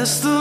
Bless the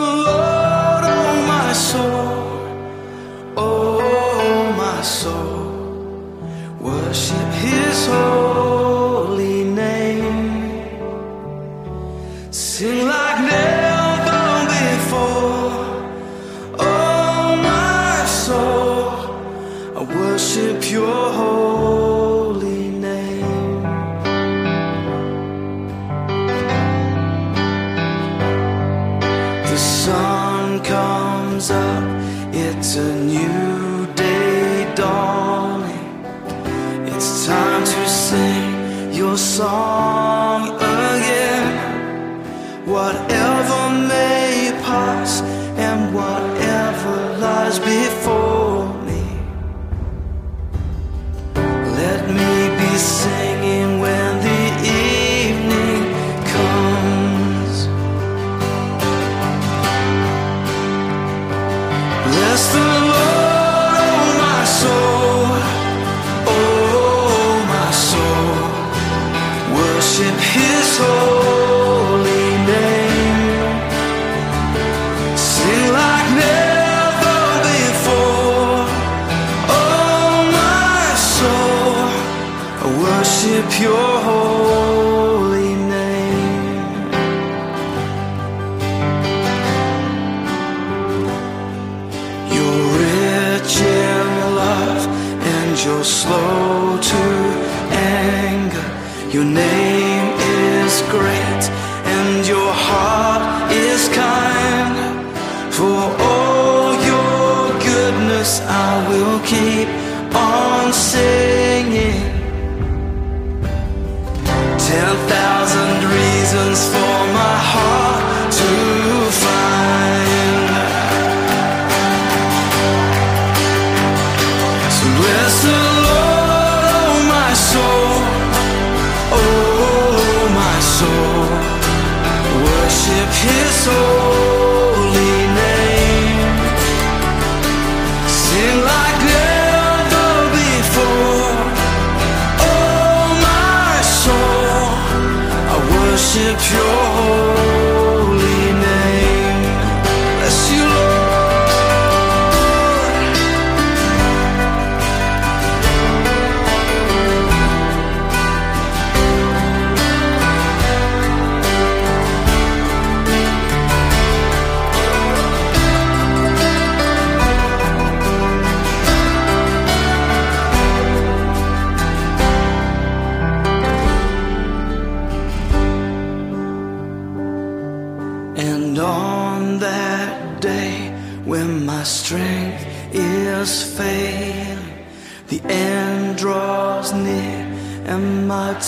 great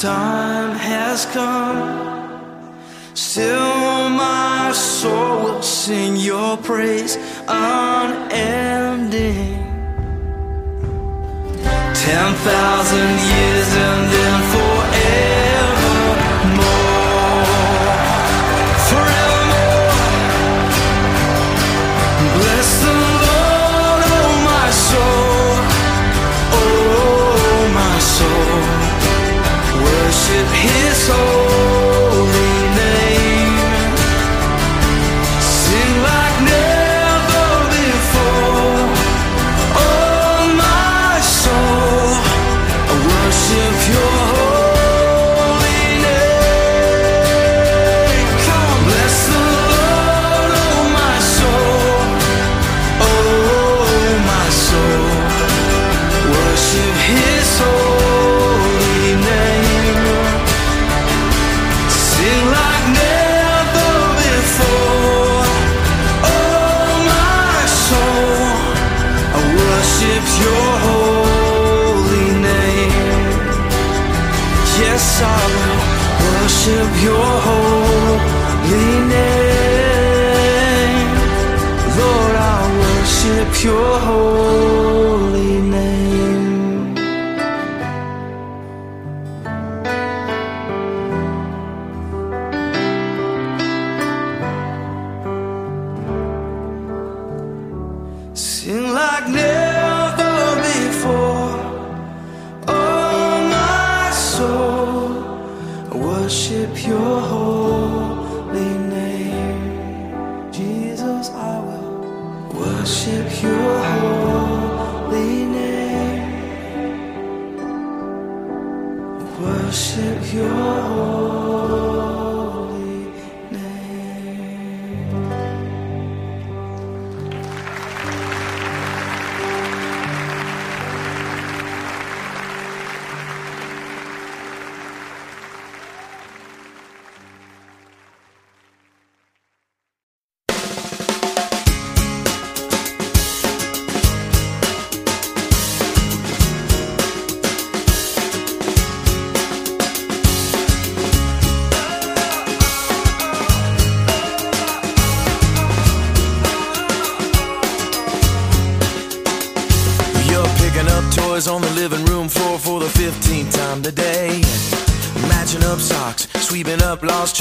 time has come. Still, my soul will sing your praise.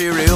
Up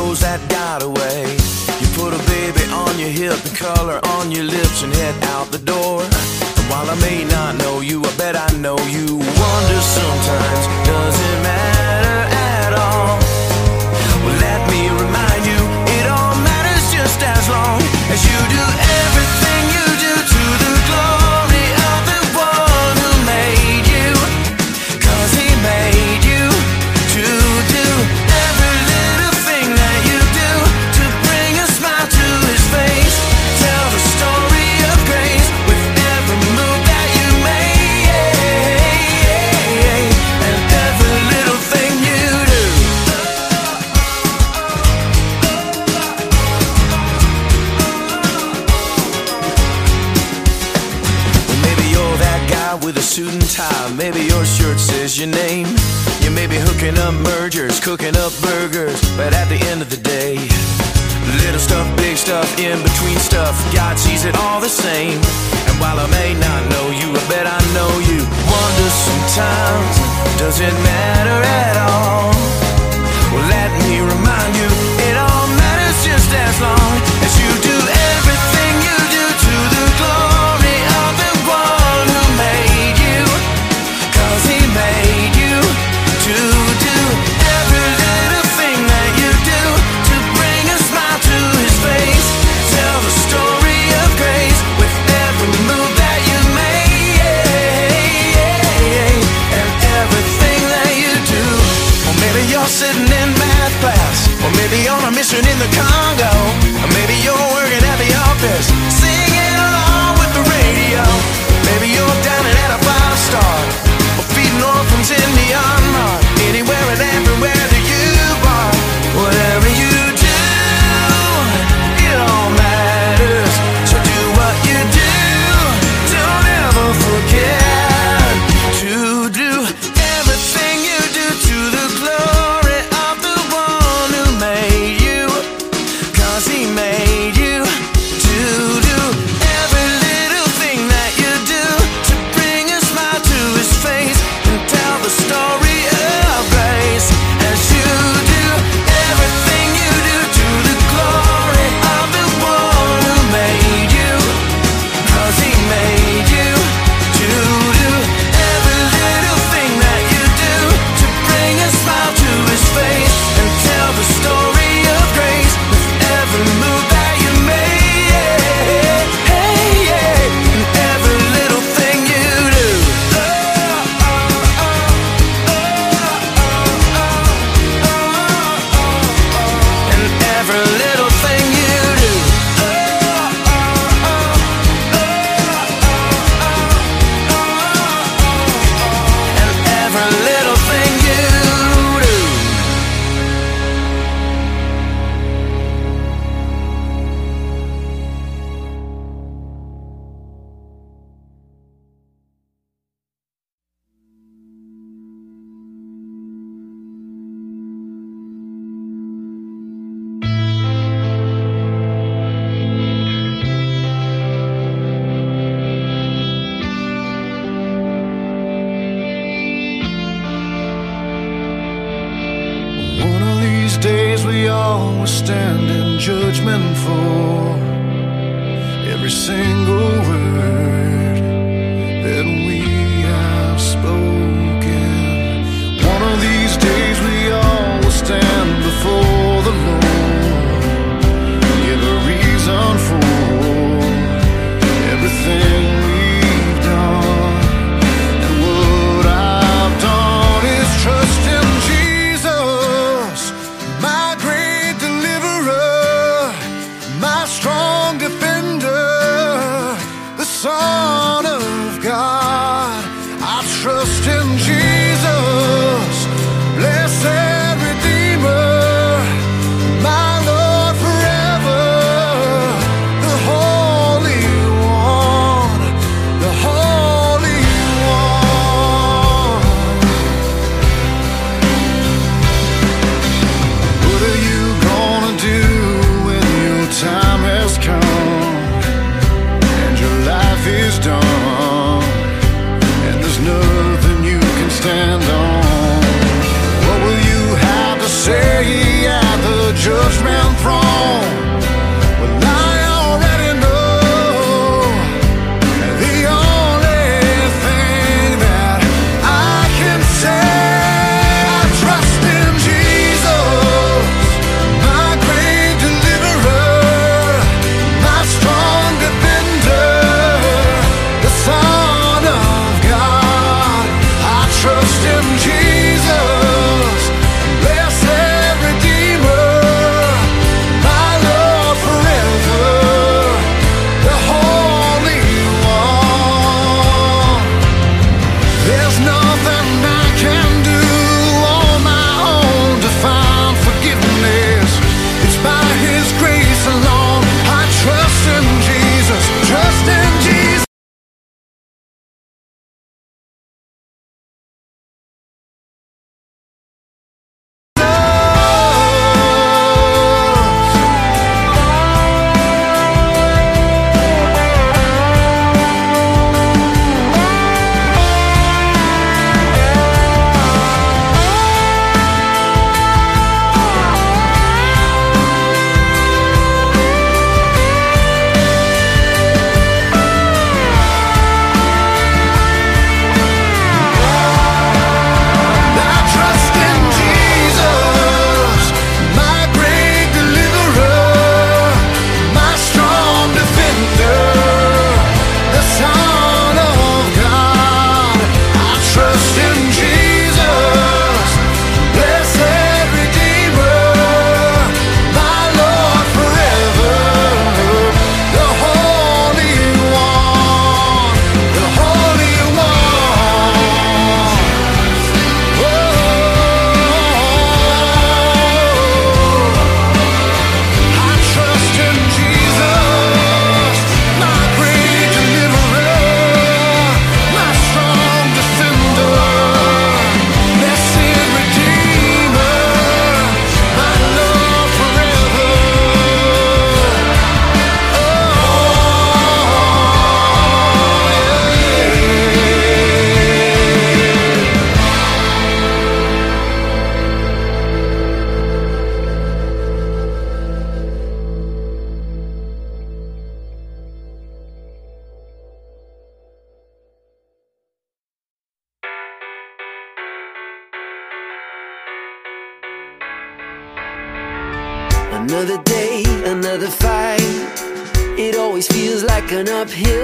judgment for every single uphill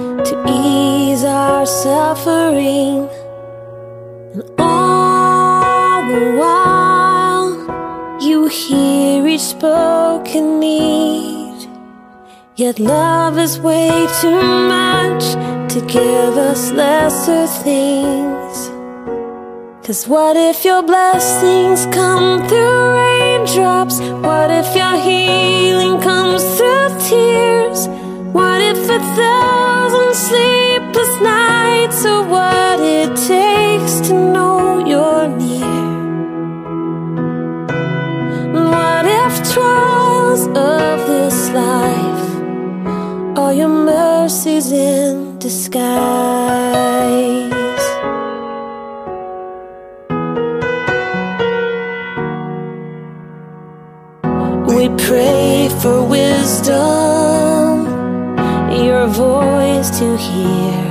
our suffering. And all the while, you hear each spoken need. Yet love is way too much to give us lesser things. Cause what if your blessings come through raindrops? What if your healing comes through tears? What if a thousand sleepless nights are what it takes to know you're near. What if trials of this life are your mercies in disguise? We pray for wisdom, your voice to hear.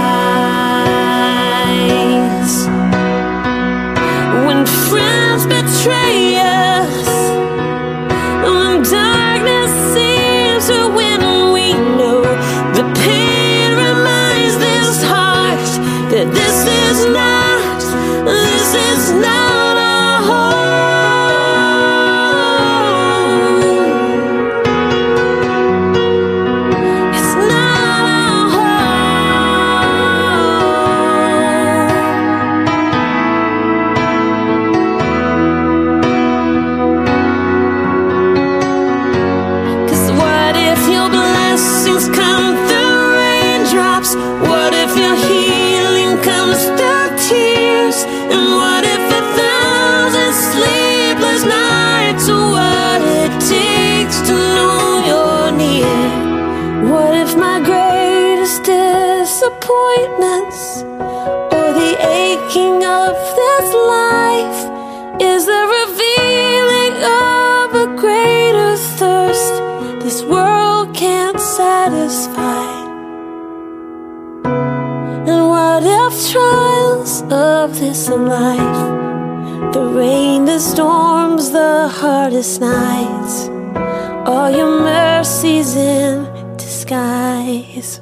Friends What if your healing comes through tears? And what if a thousand sleepless nights are what it takes to know you're near? What if my greatest disappointments of this life, the rain, the storms, the hardest nights, are your mercies in disguise?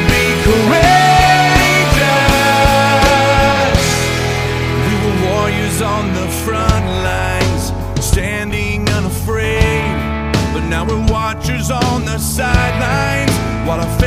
sidelines. While our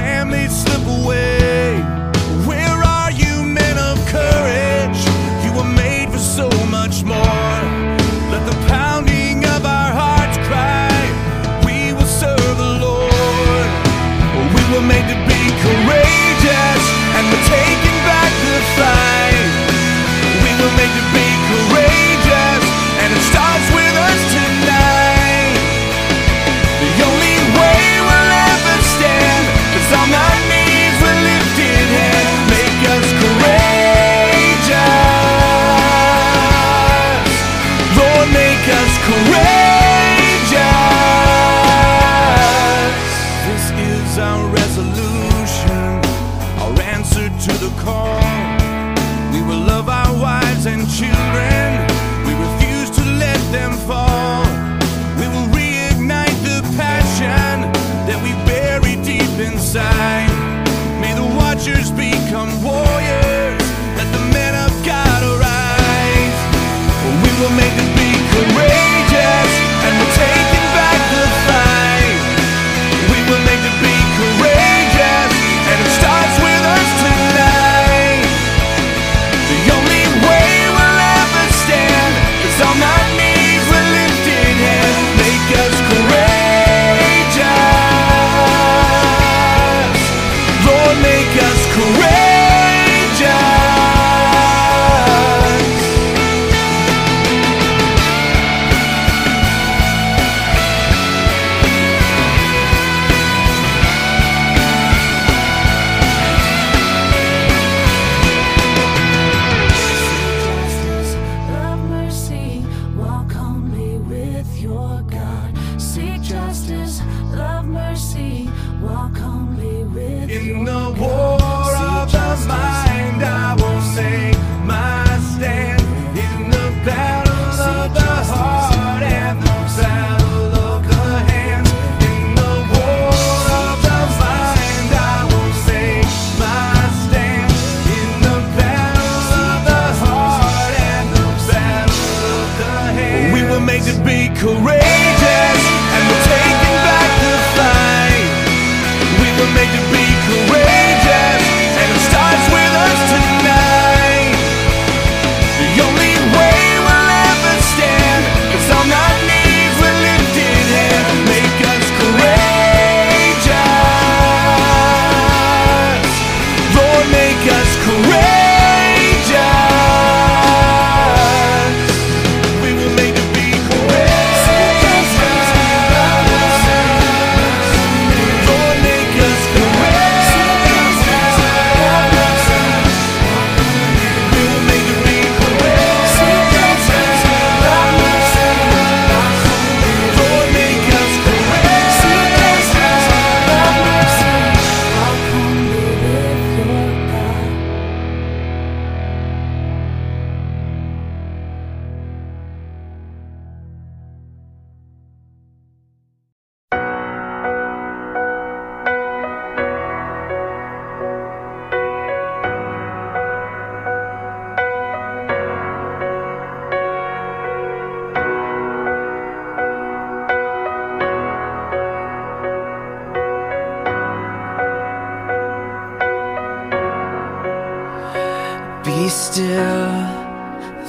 Be still,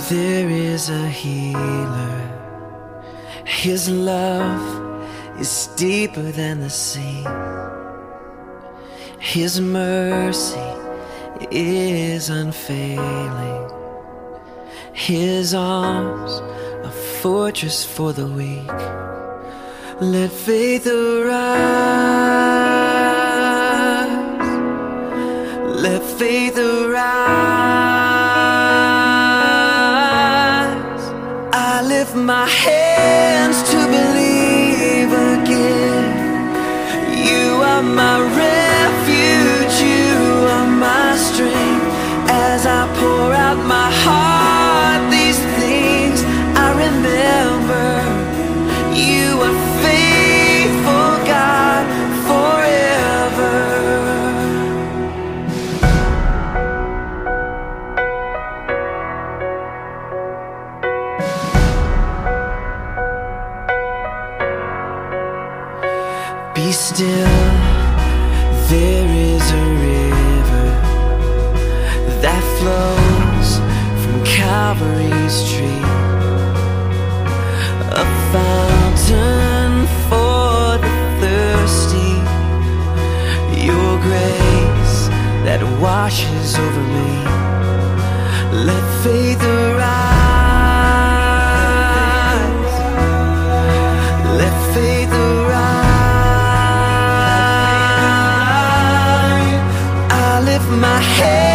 there is a healer. His love is deeper than the sea. His mercy is unfailing. His arms, a fortress for the weak. Let faith arise. Let faith arise. my head. over me. Let faith arise. Let faith arise. I lift my head.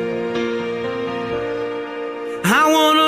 I wanna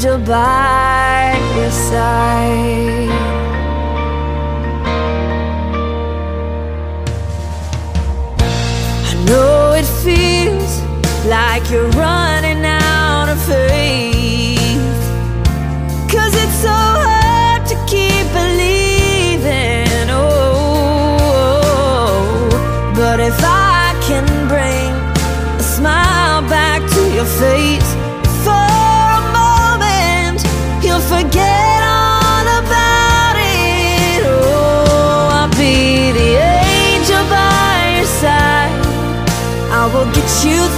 angel by your side. I know it feels like you're running.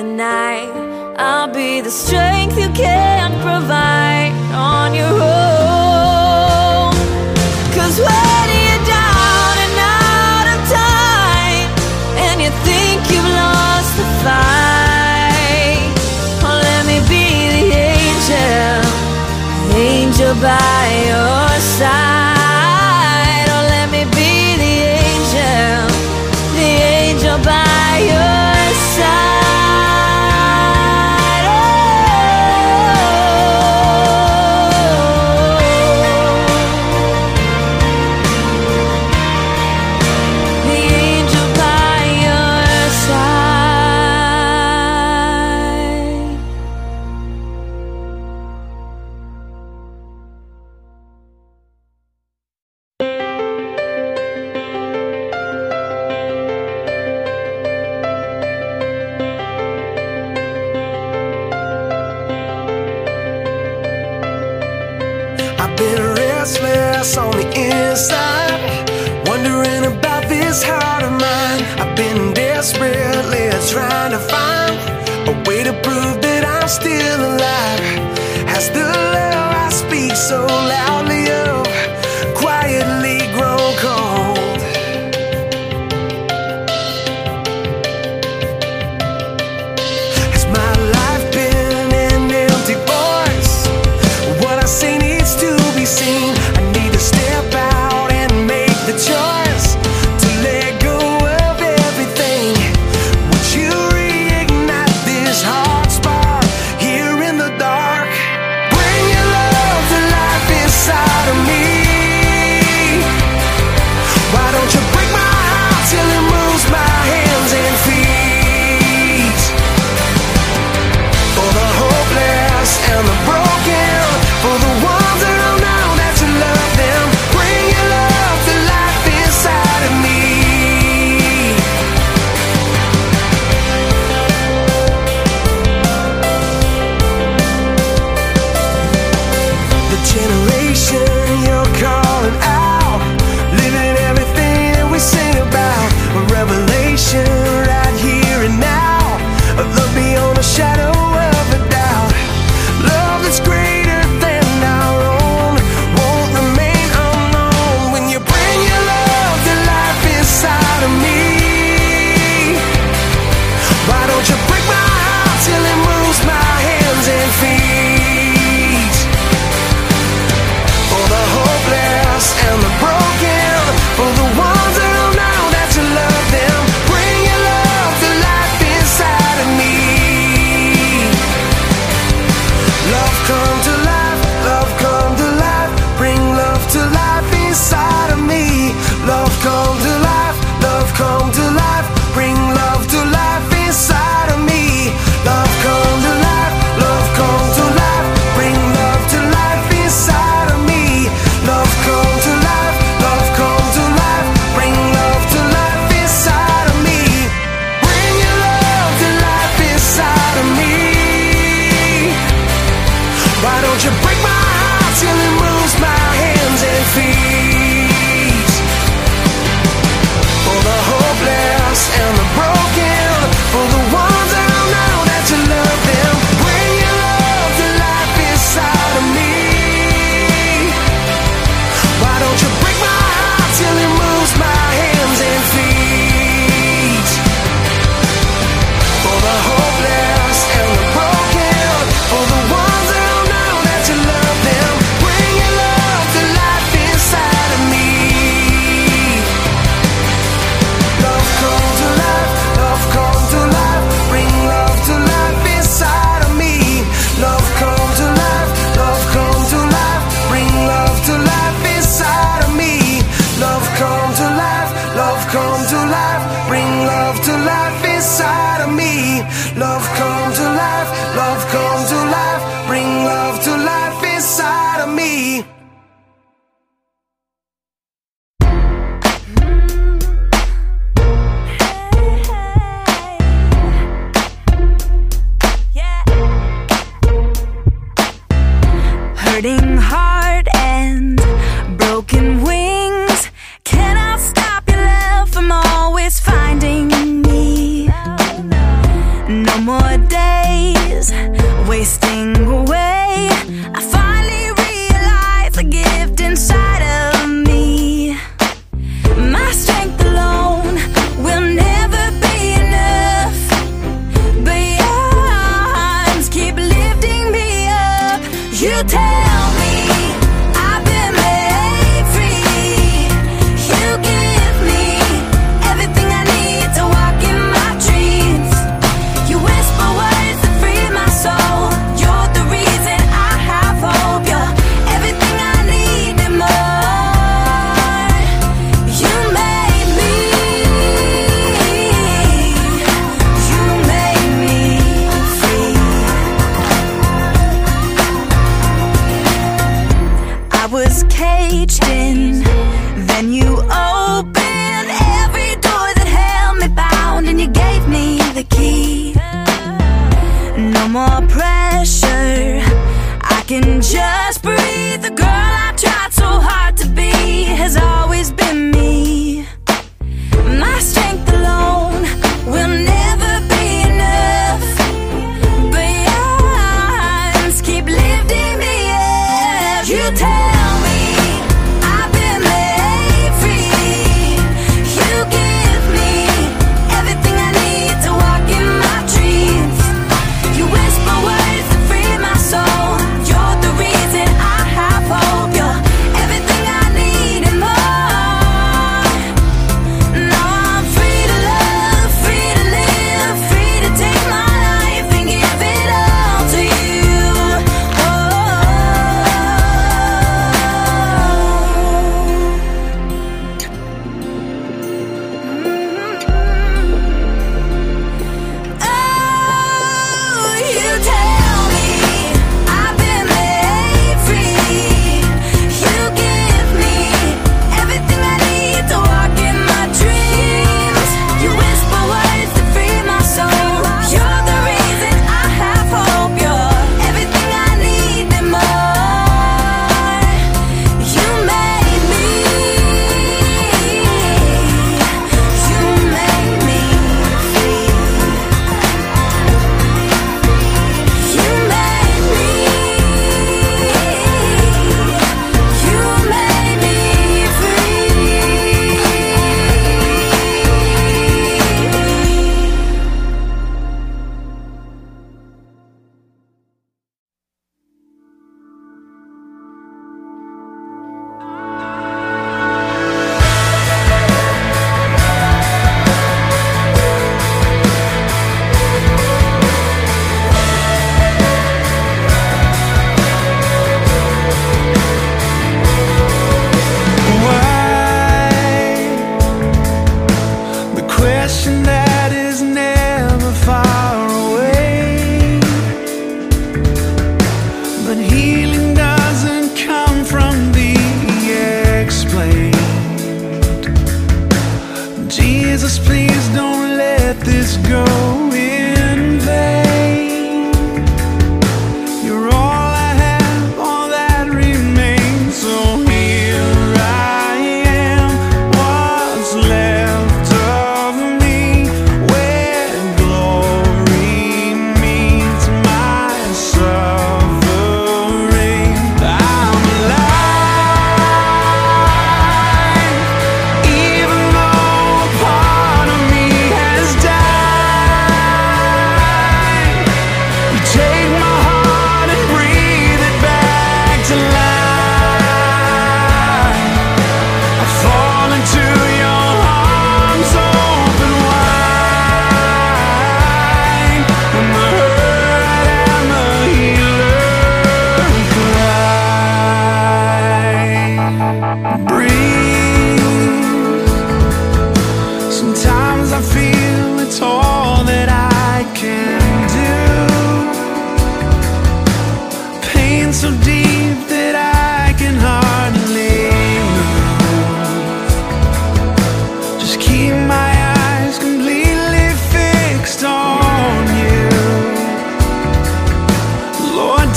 the night. I'll be the strength you can't provide. no more pressure. I can just breathe. The girl I tried so hard to be has always been me.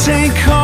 take home